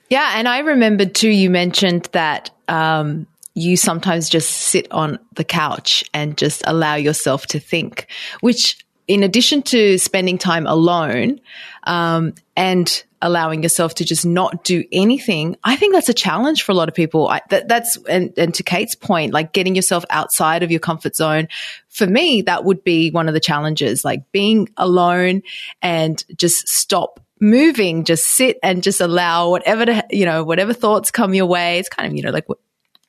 Yeah, and I remembered too. You mentioned that um, you sometimes just sit on the couch and just allow yourself to think, which, in addition to spending time alone um, and allowing yourself to just not do anything, I think that's a challenge for a lot of people. I, that, that's and, and to Kate's point, like getting yourself outside of your comfort zone. For me, that would be one of the challenges, like being alone and just stop moving, just sit and just allow whatever to, you know, whatever thoughts come your way. It's kind of, you know, like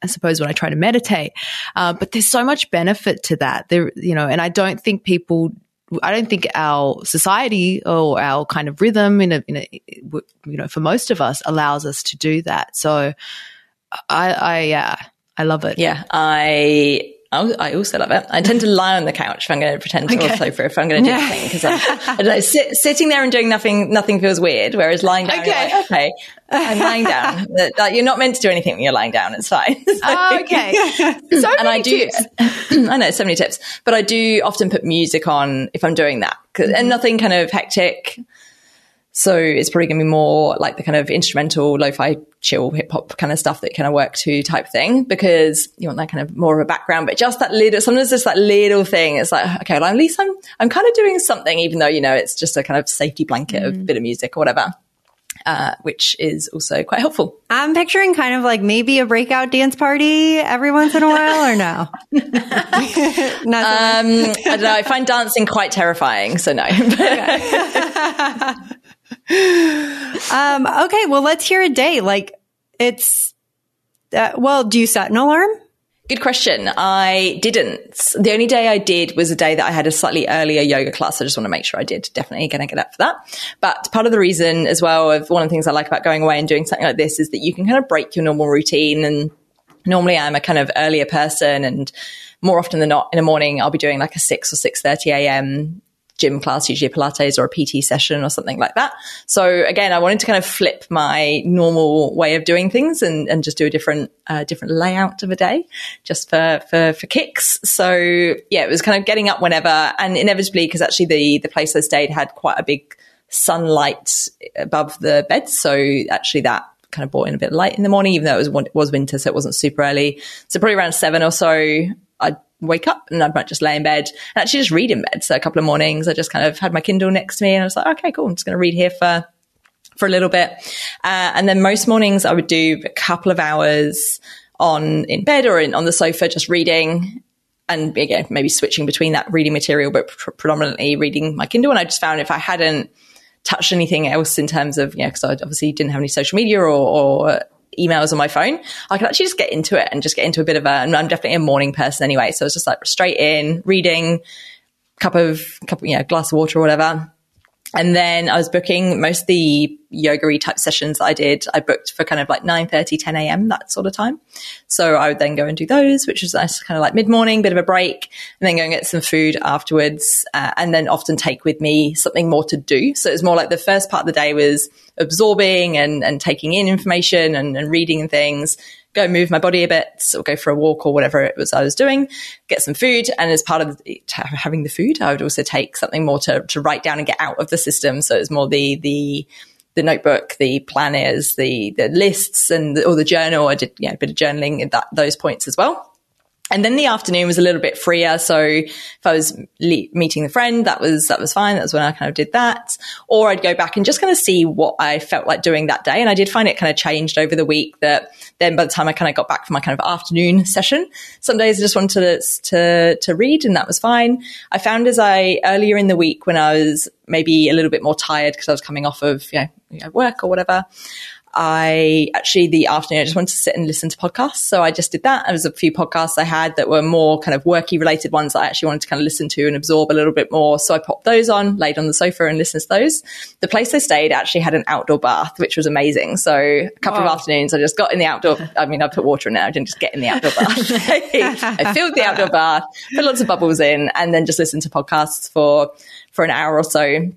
I suppose when I try to meditate. Uh, but there's so much benefit to that. There, you know, and I don't think people, I don't think our society or our kind of rhythm in a, in a you know, for most of us allows us to do that. So I, I, yeah, I love it. Yeah, I I also love it. I tend to lie on the couch if I'm going to pretend to, or sofa if I'm going to do anything because I don't know, sit, sitting there and doing nothing, nothing feels weird. Whereas lying down, okay, like, okay, I'm lying down. [laughs] Like, you're not meant to do anything when you're lying down. It's fine. [laughs] oh, okay. [clears throat] So and I do. [clears throat] I know so many tips, but I do often put music on if I'm doing that, and nothing kind of hectic. So it's probably going to be more like the kind of instrumental, lo-fi, chill, hip hop kind of stuff that kind of work to type thing because you want that kind of more of a background. But just that little, sometimes just that little thing. It's like, okay, well, at least I'm, I'm kind of doing something, even though, you know, it's just a kind of safety blanket mm. of a bit of music or whatever. Uh, which is also quite helpful. I'm picturing kind of like maybe a breakout dance party every once in a while, or no? [laughs] um, I don't know. I find dancing quite terrifying, so no. [laughs] [laughs] [laughs] um, okay, well, let's hear a day. Like it's, uh, well, do you set an alarm? Good question. I didn't. The only day I did was a day that I had a slightly earlier yoga class. I just want to make sure I did. Definitely going to get up for that. But part of the reason as well of one of the things I like about going away and doing something like this is that you can kind of break your normal routine. And normally I'm a kind of earlier person and more often than not in the morning, I'll be doing like a 6 or 6.30 a.m gym class, usually a Pilates or a PT session or something like that. So again, I wanted to kind of flip my normal way of doing things and, and just do a different, uh, different layout of a day just for, for, for kicks. So yeah, it was kind of getting up whenever and inevitably, because actually the, the place I stayed had quite a big sunlight above the bed. So actually that kind of brought in a bit of light in the morning, even though it was, was winter. So it wasn't super early. So probably around seven or so, I'd wake up and I might just lay in bed and actually just read in bed. So a couple of mornings, I just kind of had my Kindle next to me and I was like, okay, cool. I'm just going to read here for, for a little bit. Uh, and then most mornings I would do a couple of hours on in bed or in, on the sofa, just reading and again, maybe switching between that reading material, but pr- predominantly reading my Kindle. And I just found if I hadn't touched anything else in terms of, you know, cause I obviously didn't have any social media or, or emails on my phone, I could actually just get into it and just get into a bit of a, and I'm definitely a morning person anyway. So it's just like straight in, reading, cup of, cup, you know, glass of water or whatever. And then I was booking most of the yoga type sessions I did. I booked for kind of like 9 30, 10 a.m., that sort of time. So I would then go and do those, which was nice, kind of like mid morning, bit of a break, and then go and get some food afterwards. Uh, and then often take with me something more to do. So it was more like the first part of the day was absorbing and, and taking in information and, and reading and things go move my body a bit or go for a walk or whatever it was I was doing, get some food. And as part of having the food, I would also take something more to, to write down and get out of the system. So it's more the, the, the notebook, the planners, the, the lists and the, or the journal. I did, yeah, a bit of journaling at that, those points as well. And then the afternoon was a little bit freer. So if I was le- meeting the friend, that was, that was fine. That was when I kind of did that. Or I'd go back and just kind of see what I felt like doing that day. And I did find it kind of changed over the week that then by the time I kind of got back from my kind of afternoon [laughs] session, some days I just wanted to, to, to read and that was fine. I found as I earlier in the week when I was maybe a little bit more tired because I was coming off of, you know work or whatever, I actually the afternoon I just wanted to sit and listen to podcasts. So I just did that. There was a few podcasts I had that were more kind of worky related ones that I actually wanted to kind of listen to and absorb a little bit more. So I popped those on, laid on the sofa and listened to those. The place I stayed actually had an outdoor bath, which was amazing. So a couple wow. of afternoons I just got in the outdoor I mean I put water in it, I didn't just get in the outdoor bath. [laughs] I filled the outdoor bath, put lots of bubbles in and then just listened to podcasts for for an hour or so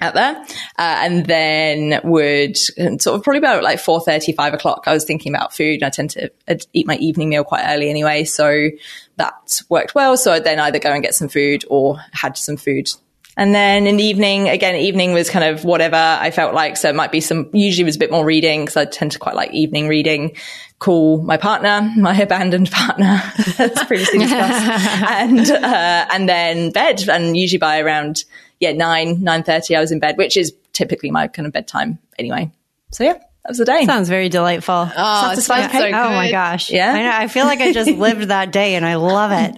out there. Uh, and then would sort of probably about like 4.30, 5 o'clock, I was thinking about food. And I tend to eat my evening meal quite early anyway. So that worked well. So I'd then either go and get some food or had some food. And then in the evening, again, evening was kind of whatever I felt like. So it might be some, usually was a bit more reading because I tend to quite like evening reading. Call my partner, my [laughs] abandoned partner, [laughs] as previously discussed, [laughs] and, uh, and then bed. And usually by around yeah, nine, nine thirty, I was in bed, which is typically my kind of bedtime anyway. So yeah, that was the day. Sounds very delightful. Oh, Satisfied. So oh my gosh. Yeah. I, know, I feel like I just [laughs] lived that day and I love it.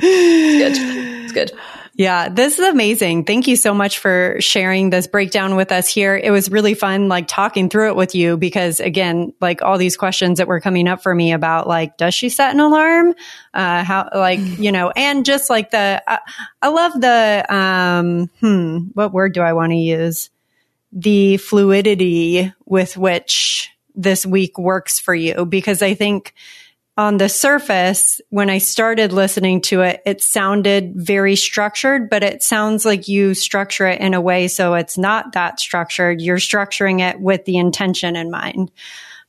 it's good. It's good. Yeah, this is amazing. Thank you so much for sharing this breakdown with us here. It was really fun, like talking through it with you because again, like all these questions that were coming up for me about like, does she set an alarm? Uh, how, like, you know, and just like the, uh, I love the, um, hmm, what word do I want to use? The fluidity with which this week works for you because I think, on the surface, when I started listening to it, it sounded very structured, but it sounds like you structure it in a way so it's not that structured. You're structuring it with the intention in mind.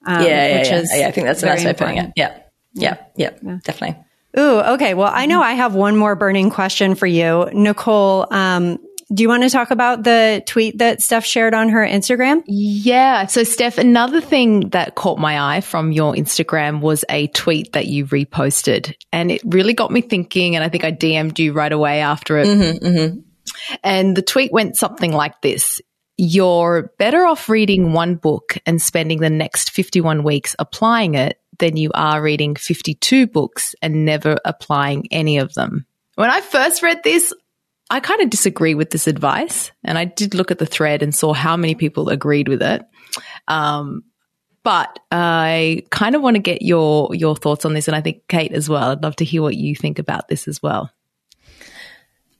Um, yeah, yeah, which yeah. Is yeah. I think that's the best way of putting it. Yeah. Yeah, yeah, yeah, definitely. Ooh, okay. Well, I know I have one more burning question for you, Nicole. Um, do you want to talk about the tweet that Steph shared on her Instagram? Yeah. So, Steph, another thing that caught my eye from your Instagram was a tweet that you reposted. And it really got me thinking. And I think I DM'd you right away after it. Mm-hmm, mm-hmm. And the tweet went something like this You're better off reading one book and spending the next 51 weeks applying it than you are reading 52 books and never applying any of them. When I first read this, I kind of disagree with this advice. And I did look at the thread and saw how many people agreed with it. Um, but I kind of want to get your your thoughts on this, and I think Kate as well. I'd love to hear what you think about this as well.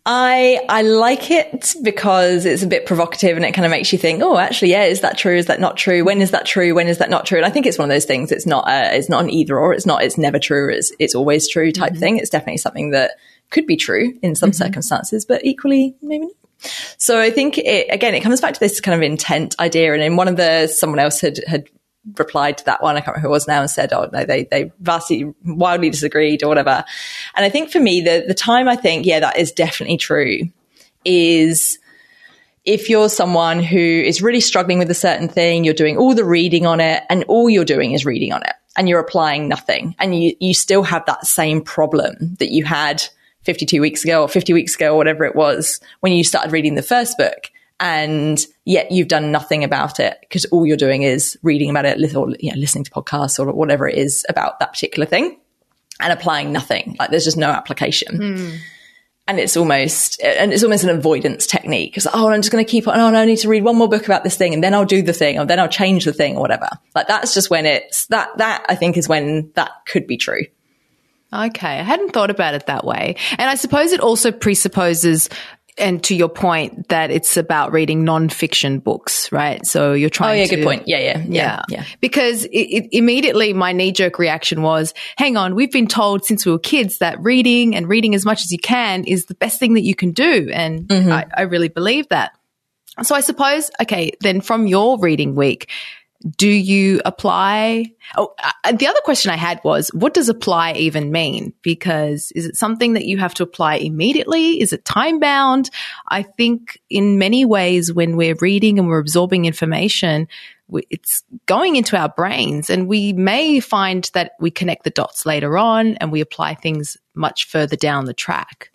I I like it because it's a bit provocative and it kind of makes you think, oh, actually, yeah, is that true? Is that not true? When is that true? When is that not true? And I think it's one of those things. It's not a, it's not an either or. It's not. It's never true. It's it's always true type mm-hmm. thing. It's definitely something that could be true in some mm-hmm. circumstances, but equally maybe not. So I think it, again, it comes back to this kind of intent idea. And in one of the, someone else had, had replied to that one. I can't remember who it was now and said, oh no, they, they vastly, wildly disagreed or whatever. And I think for me, the, the time I think, yeah, that is definitely true is if you're someone who is really struggling with a certain thing, you're doing all the reading on it and all you're doing is reading on it and you're applying nothing and you, you still have that same problem that you had 52 weeks ago or 50 weeks ago or whatever it was when you started reading the first book and yet you've done nothing about it because all you're doing is reading about it or you know, listening to podcasts or whatever it is about that particular thing and applying nothing. Like there's just no application. Mm. And it's almost, and it's almost an avoidance technique. Because, oh, I'm just going to keep on. Oh, no, I need to read one more book about this thing and then I'll do the thing or then I'll change the thing or whatever. Like that's just when it's that, that I think is when that could be true. Okay. I hadn't thought about it that way. And I suppose it also presupposes and to your point that it's about reading non-fiction books, right? So you're trying. Oh yeah, to, good point. Yeah, yeah, yeah, yeah. yeah. Because it, it, immediately my knee-jerk reaction was, "Hang on, we've been told since we were kids that reading and reading as much as you can is the best thing that you can do," and mm-hmm. I, I really believe that. So I suppose, okay, then from your reading week, do you apply? Oh, uh, the other question I had was, what does apply even mean? Because is it something that you have to apply immediately? Is it time bound? I think in many ways, when we're reading and we're absorbing information, it's going into our brains and we may find that we connect the dots later on and we apply things much further down the track.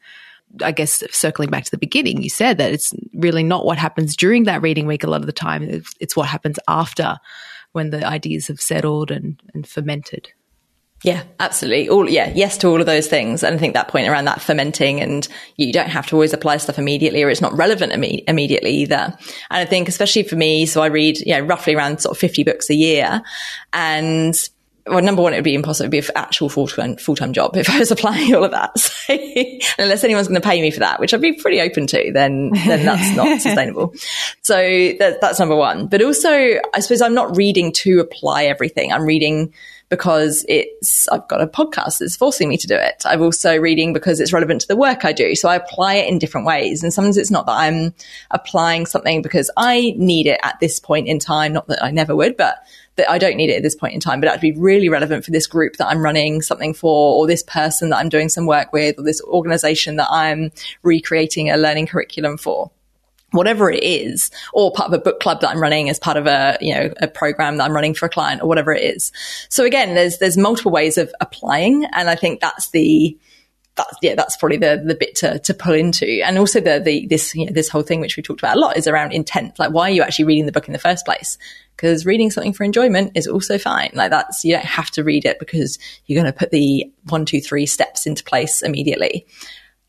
I guess circling back to the beginning, you said that it's really not what happens during that reading week a lot of the time. It's, what happens after when the ideas have settled and, and fermented. Yeah, absolutely. All yeah, yes to all of those things. And I think that point around that fermenting and you don't have to always apply stuff immediately or it's not relevant imme- immediately either. And I think especially for me, so I read, yeah, roughly around sort of 50 books a year and well, number one, it would be impossible. It'd be an actual full time full time job if I was applying all of that. [laughs] So, unless anyone's going to pay me for that, which I'd be pretty open to, then then that's not [laughs] sustainable. So that, that's number one. But also, I suppose I'm not reading to apply everything. I'm reading because it's I've got a podcast that's forcing me to do it. I'm also reading because it's relevant to the work I do. So I apply it in different ways. And sometimes it's not that I'm applying something because I need it at this point in time. Not that I never would, but that I don't need it at this point in time, but that'd be really relevant for this group that I'm running something for, or this person that I'm doing some work with, or this organization that I'm recreating a learning curriculum for whatever it is, or part of a book club that I'm running as part of a, you know, a program that I'm running for a client or whatever it is. So again, there's, there's multiple ways of applying. And I think that's the, that's yeah, that's probably the the bit to to pull into, and also the the this you know, this whole thing which we talked about a lot is around intent. Like, why are you actually reading the book in the first place? because reading something for enjoyment is also fine. Like that's, you don't have to read it because you're going to put the one, two, three steps into place immediately.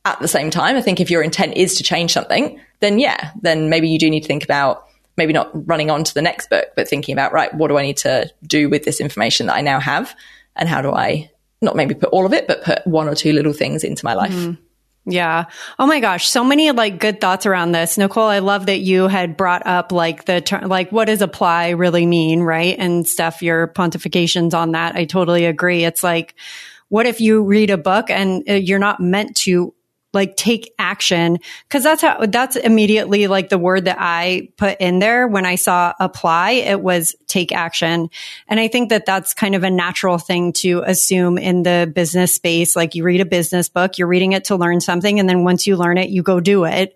At the same time, I think if your intent is to change something, then yeah, then maybe you do need to think about maybe not running on to the next book, but thinking about, right, what do I need to do with this information that I now have? And how do I not maybe put all of it, but put one or two little things into my life? Mm-hmm. Yeah. Oh my gosh. So many like good thoughts around this. Nicole, I love that you had brought up like the term, like what does apply really mean? Right. And stuff, your pontifications on that. I totally agree. It's like, what if you read a book and uh, you're not meant to like take action. Because that's how that's immediately like the word that I put in there when I saw apply it was take action. And I think that that's kind of a natural thing to assume in the business space. Like you read a business book you're reading it to learn something and then once you learn it you go do it.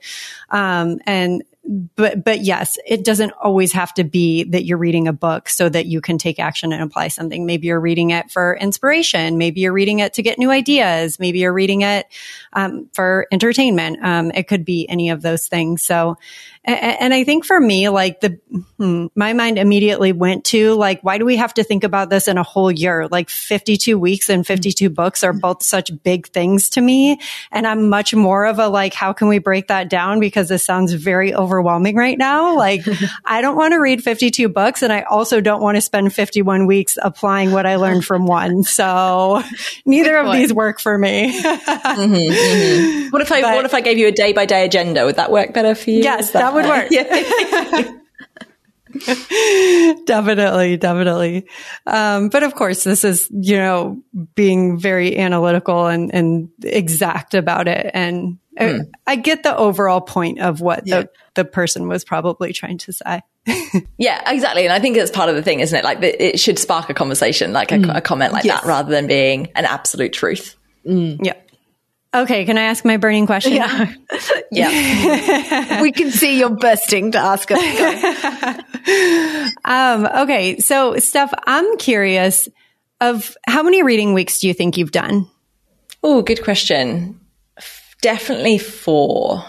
Um, and but but yes, it doesn't always have to be that you're reading a book so that you can take action and apply something. Maybe you're reading it for inspiration. Maybe you're reading it to get new ideas. Maybe you're reading it um, for entertainment. Um, it could be any of those things. So and I think for me, like the, hmm, my mind immediately went to like, why do we have to think about this in a whole year? Like 52 weeks and 52 books are both such big things to me. And I'm much more of a like, how can we break that down? Because this sounds very overwhelming right now. [laughs] Like, I don't want to read 52 books and I also don't want to spend 51 weeks applying what I learned from one. So [laughs] neither of these work for me. mm-hmm, mm-hmm. [laughs] What if I, but, what if I gave you a day by day agenda? Would that work better for you? Yes, that, that would work. [laughs] [laughs] definitely, definitely. Um, but of course, this is, you know, being very analytical and, and exact about it. And I, Hmm. I get the overall point of what the, the person was probably trying to say. [laughs] Yeah, exactly. And I think it's part of the thing, isn't it? Like the, it should spark a conversation, like a, a comment like Yes. that, rather than being an absolute truth. Yeah. Okay. Can I ask my burning question? Yeah. [laughs] Yeah. [laughs] we can see you're bursting to ask us. [laughs] Um, okay. So, Steph, I'm curious of how many reading weeks do you think you've done? oh, good question. F- Definitely four.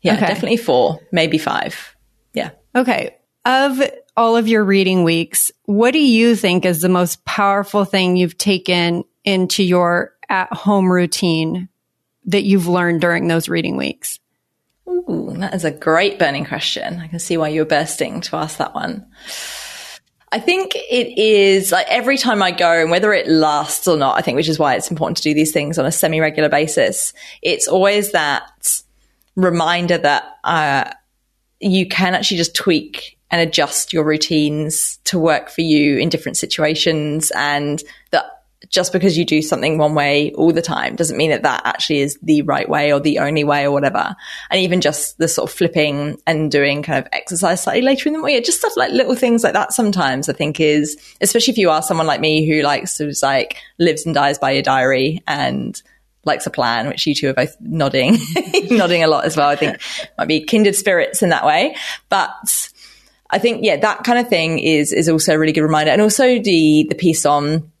Yeah, Okay. definitely four, maybe five. Yeah. Okay. Of all of your reading weeks, what do you think is the most powerful thing you've taken into your at home routine that you've learned during those reading weeks? Ooh, that is a great burning question. I can see why you're bursting to ask that one. I think it is like every time I go and whether it lasts or not, I think, which is why it's important to do these things on a semi regular basis. It's always that reminder that, uh, you can actually just tweak and adjust your routines to work for you in different situations and that just because you do something one way all the time doesn't mean that that actually is the right way or the only way or whatever. And even just the sort of flipping and doing kind of exercise slightly later in the morning, just stuff like little things like that sometimes I think is, especially if you are someone like me who likes to just like lives and dies by your diary and likes a plan, which you two are both nodding, [laughs] nodding a lot as well. I think might be kindred spirits in that way. But I think, yeah, that kind of thing is, is also a really good reminder. And also the, the piece on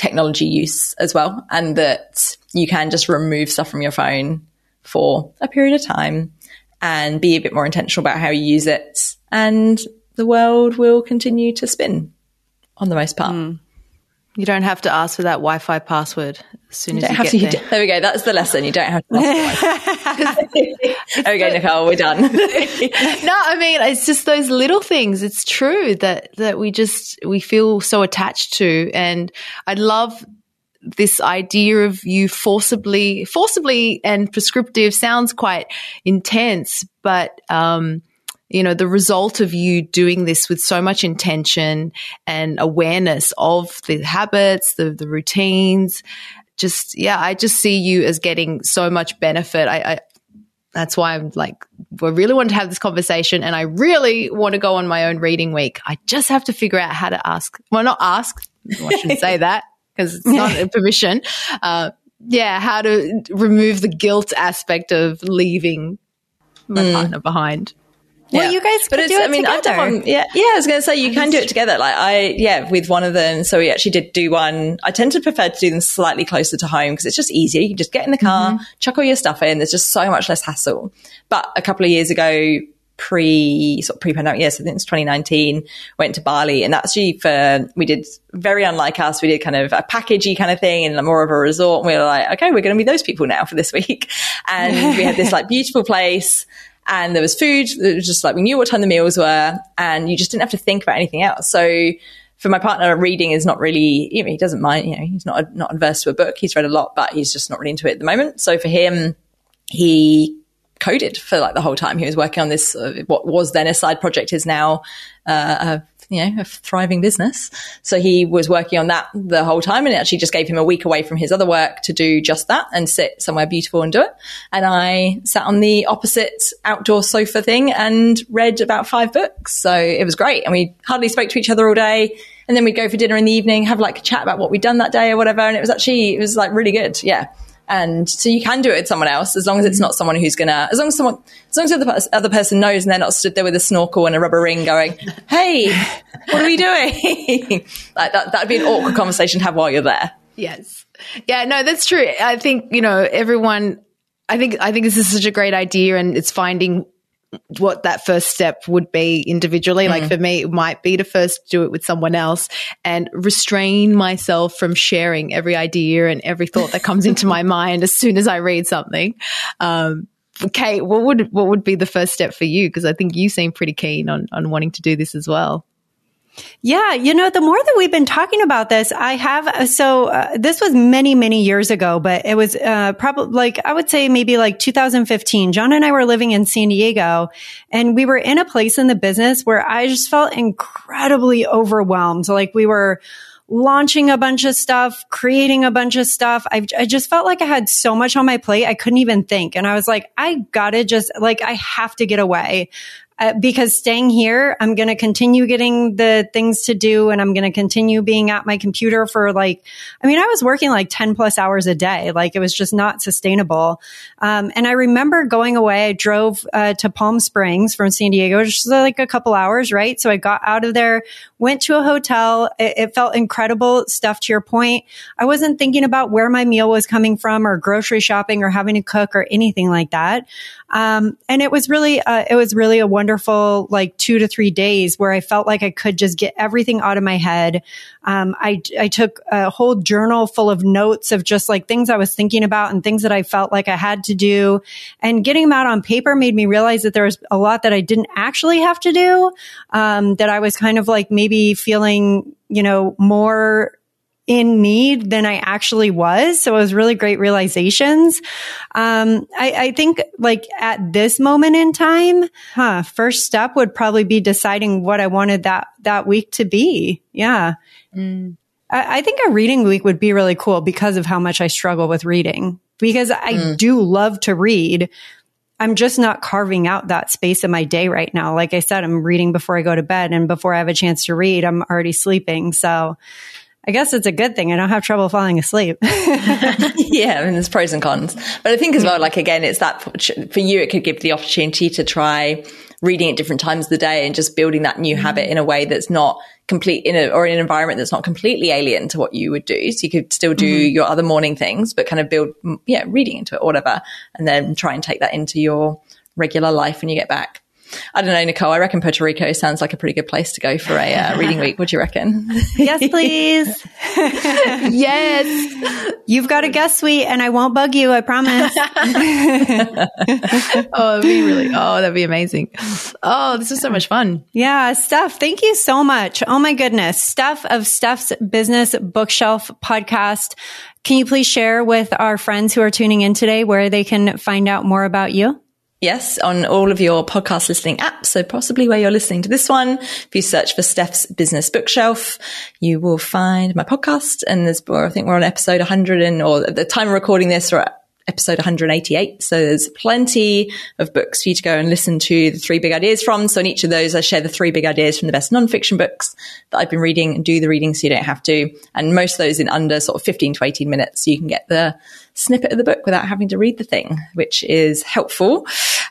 technology use as well. And that you can just remove stuff from your phone for a period of time and be a bit more intentional about how you use it. And the world will continue to spin on the most part. Mm. You don't have to ask for that Wi-Fi password as soon as you have to. you there. there we go. That's the lesson. You don't have to. there we go, Nicole. We're done. [laughs] no, I mean it's just those little things. It's true that that we just we feel so attached to, and I love this idea of you forcibly, forcibly and prescriptive sounds quite intense, but um, you know the result of you doing this with so much intention and awareness of the habits, the the routines. Just yeah, I just see you as getting so much benefit. I, I that's why I'm like, I really want to have this conversation and I really want to go on my own reading week. I just have to figure out how to ask. Well, not ask. I shouldn't say [laughs] that because it's not a permission. Uh, yeah, how to remove the guilt aspect of leaving my partner behind. Well, you guys could do it I mean, I've done together. one. Yeah, yeah. I was going to say you can do it together. Like I, yeah, with one of them. So we actually did do one. I tend to prefer to do them slightly closer to home because it's just easier. You can just get in the car, Mm-hmm. chuck all your stuff in. There's just so much less hassle. But a couple of years ago, pre sort of pre-pandemic, yes, I think it's 2019, went to Bali, and that's actually for we did very unlike us. We did kind of a packagey kind of thing and more of a resort. And we were like, okay, we're going to be those people now for this [laughs] week, and we had this like beautiful place and there was food. It was just like we knew what time the meals were, and you just didn't have to think about anything else. So for my partner, reading is not really. You know, he doesn't mind. You know, he's not not adverse to a book. He's read a lot, but he's just not really into it at the moment. So for him, he coded for like the whole time. He was working on this uh, what was then a side project is now uh, a you know a thriving business. So he was working on that the whole time, and it actually just gave him a week away from his other work to do just that and sit somewhere beautiful and do it. And I sat on the opposite outdoor sofa thing and read about five books. So it was great, and we hardly spoke to each other all day. And then we'd go for dinner in the evening, have like a chat about what we'd done that day or whatever. And it was actually, it was like really good. Yeah. And so you can do it with someone else as long as it's not someone who's gonna, as long as someone, as long as the other, person knows and they're not stood there with a snorkel and a rubber ring going, Hey, what are we doing? [laughs] like that, that'd be an awkward conversation to have while you're there. Yes. Yeah, no, that's true. I think, you know, everyone I think I think this is such a great idea and it's finding what that first step would be individually. Like for me, it might be to first do it with someone else and restrain myself from sharing every idea and every thought that comes into [laughs] my mind as soon as I read something. Um, Kate, what would what would be the first step for you? Because I think you seem pretty keen on on wanting to do this as well. Yeah, you know, the more that we've been talking about this, I have, uh, so uh, this was many, many years ago, but it was uh, probably like, I would say maybe like 2015. John and I were living in San Diego and we were in a place in the business where I just felt incredibly overwhelmed. Like we were, launching a bunch of stuff, creating a bunch of stuff. I, I just felt like I had so much on my plate. I couldn't even think. And I was like, I gotta just like, I have to get away uh, because staying here, I'm going to continue getting the things to do and I'm going to continue being at my computer for like, I mean, I was working like 10 plus hours a day. Like it was just not sustainable. Um, and I remember going away. I drove uh, to Palm Springs from San Diego, just like a couple hours, right? So I got out of there, went to a hotel. It, it felt incredible stuff to your point. I wasn't thinking about where my meal was coming from or grocery shopping or having to cook or anything like that. Um, and it was really, uh, it was really a wonderful like two to three days where I felt like I could just get everything out of my head. Um, I, I took a whole journal full of notes of just like things I was thinking about and things that I felt like I had to do. And getting them out on paper made me realize that there was a lot that I didn't actually have to do. Um, that I was kind of like maybe feeling, you know, more in need than I actually was. So it was really great realizations. Um, I, I, think like at this moment in time, huh, first step would probably be deciding what I wanted that, that week to be. Yeah. Mm. I, I, think a reading week would be really cool because of how much I struggle with reading because I mm. do love to read. I'm just not carving out that space in my day right now. Like I said, I'm reading before I go to bed and before I have a chance to read, I'm already sleeping. So I guess it's a good thing. I don't have trouble falling asleep. [laughs] yeah, I mean, there's pros and cons. But I think as well, like again, it's that for you, it could give the opportunity to try reading at different times of the day and just building that new mm-hmm. habit in a way that's not complete in a, or in an environment that's not completely alien to what you would do. So you could still do mm-hmm. your other morning things, but kind of build, yeah, reading into it or whatever, and then try and take that into your regular life when you get back. I don't know, Nicole. I reckon Puerto Rico sounds like a pretty good place to go for a uh, reading week. What do you reckon? [laughs] yes, please. [laughs] yes. You've got a guest suite and I won't bug you. I promise. [laughs] oh, that'd be really, oh, that'd be amazing. Oh, this is so much fun. Yeah. Steph, thank you so much. Oh my goodness. Steph of Steph's Business Bookshelf podcast. Can you please share with our friends who are tuning in today where they can find out more about you? Yes, on all of your podcast listening apps. So possibly where you're listening to this one, if you search for Steph's Business Bookshelf, you will find my podcast. And there's, I think we're on episode 100 and, or at the time of recording this, we're episode 188. So there's plenty of books for you to go and listen to the three big ideas from. So in each of those, I share the three big ideas from the best nonfiction books that I've been reading and do the reading so you don't have to. And most of those in under sort of 15 to 18 minutes. So you can get the snippet of the book without having to read the thing, which is helpful.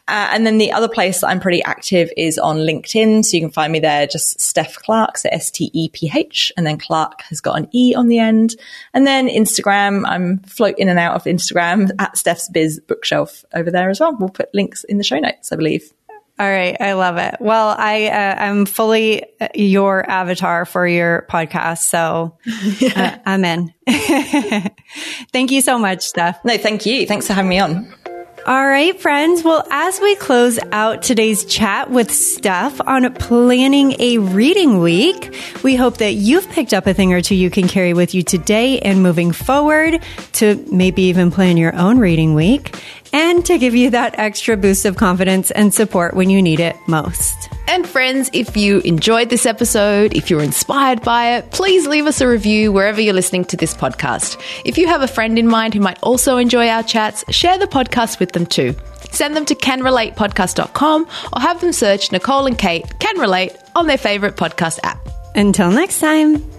Uh, and then the other place I'm pretty active is on LinkedIn. So you can find me there, just Steph Clarke, so S T E P H, and then Clarke has got an E on the end. And then Instagram, I'm float in and out of Instagram at Steph's Biz Bookshelf over there as well. We'll put links in the show notes, I believe. All right, I love it. Well, I uh, I'm fully uh, your avatar for your podcast, so [laughs] uh, I'm in. [laughs] thank you so much, Steph. No, thank you. Thanks for having me on. All right, friends. Well, as we close out today's chat with Steph on planning a reading week, we hope that you've picked up a thing or two you can carry with you today and moving forward to maybe even plan your own reading week and to give you that extra boost of confidence and support when you need it most. And friends, if you enjoyed this episode, if you're inspired by it, please leave us a review wherever you're listening to this podcast. If you have a friend in mind who might also enjoy our chats, share the podcast with them too. Send them to canrelatepodcast.com or have them search Nicole and Kate Can Relate on their favorite podcast app. Until next time.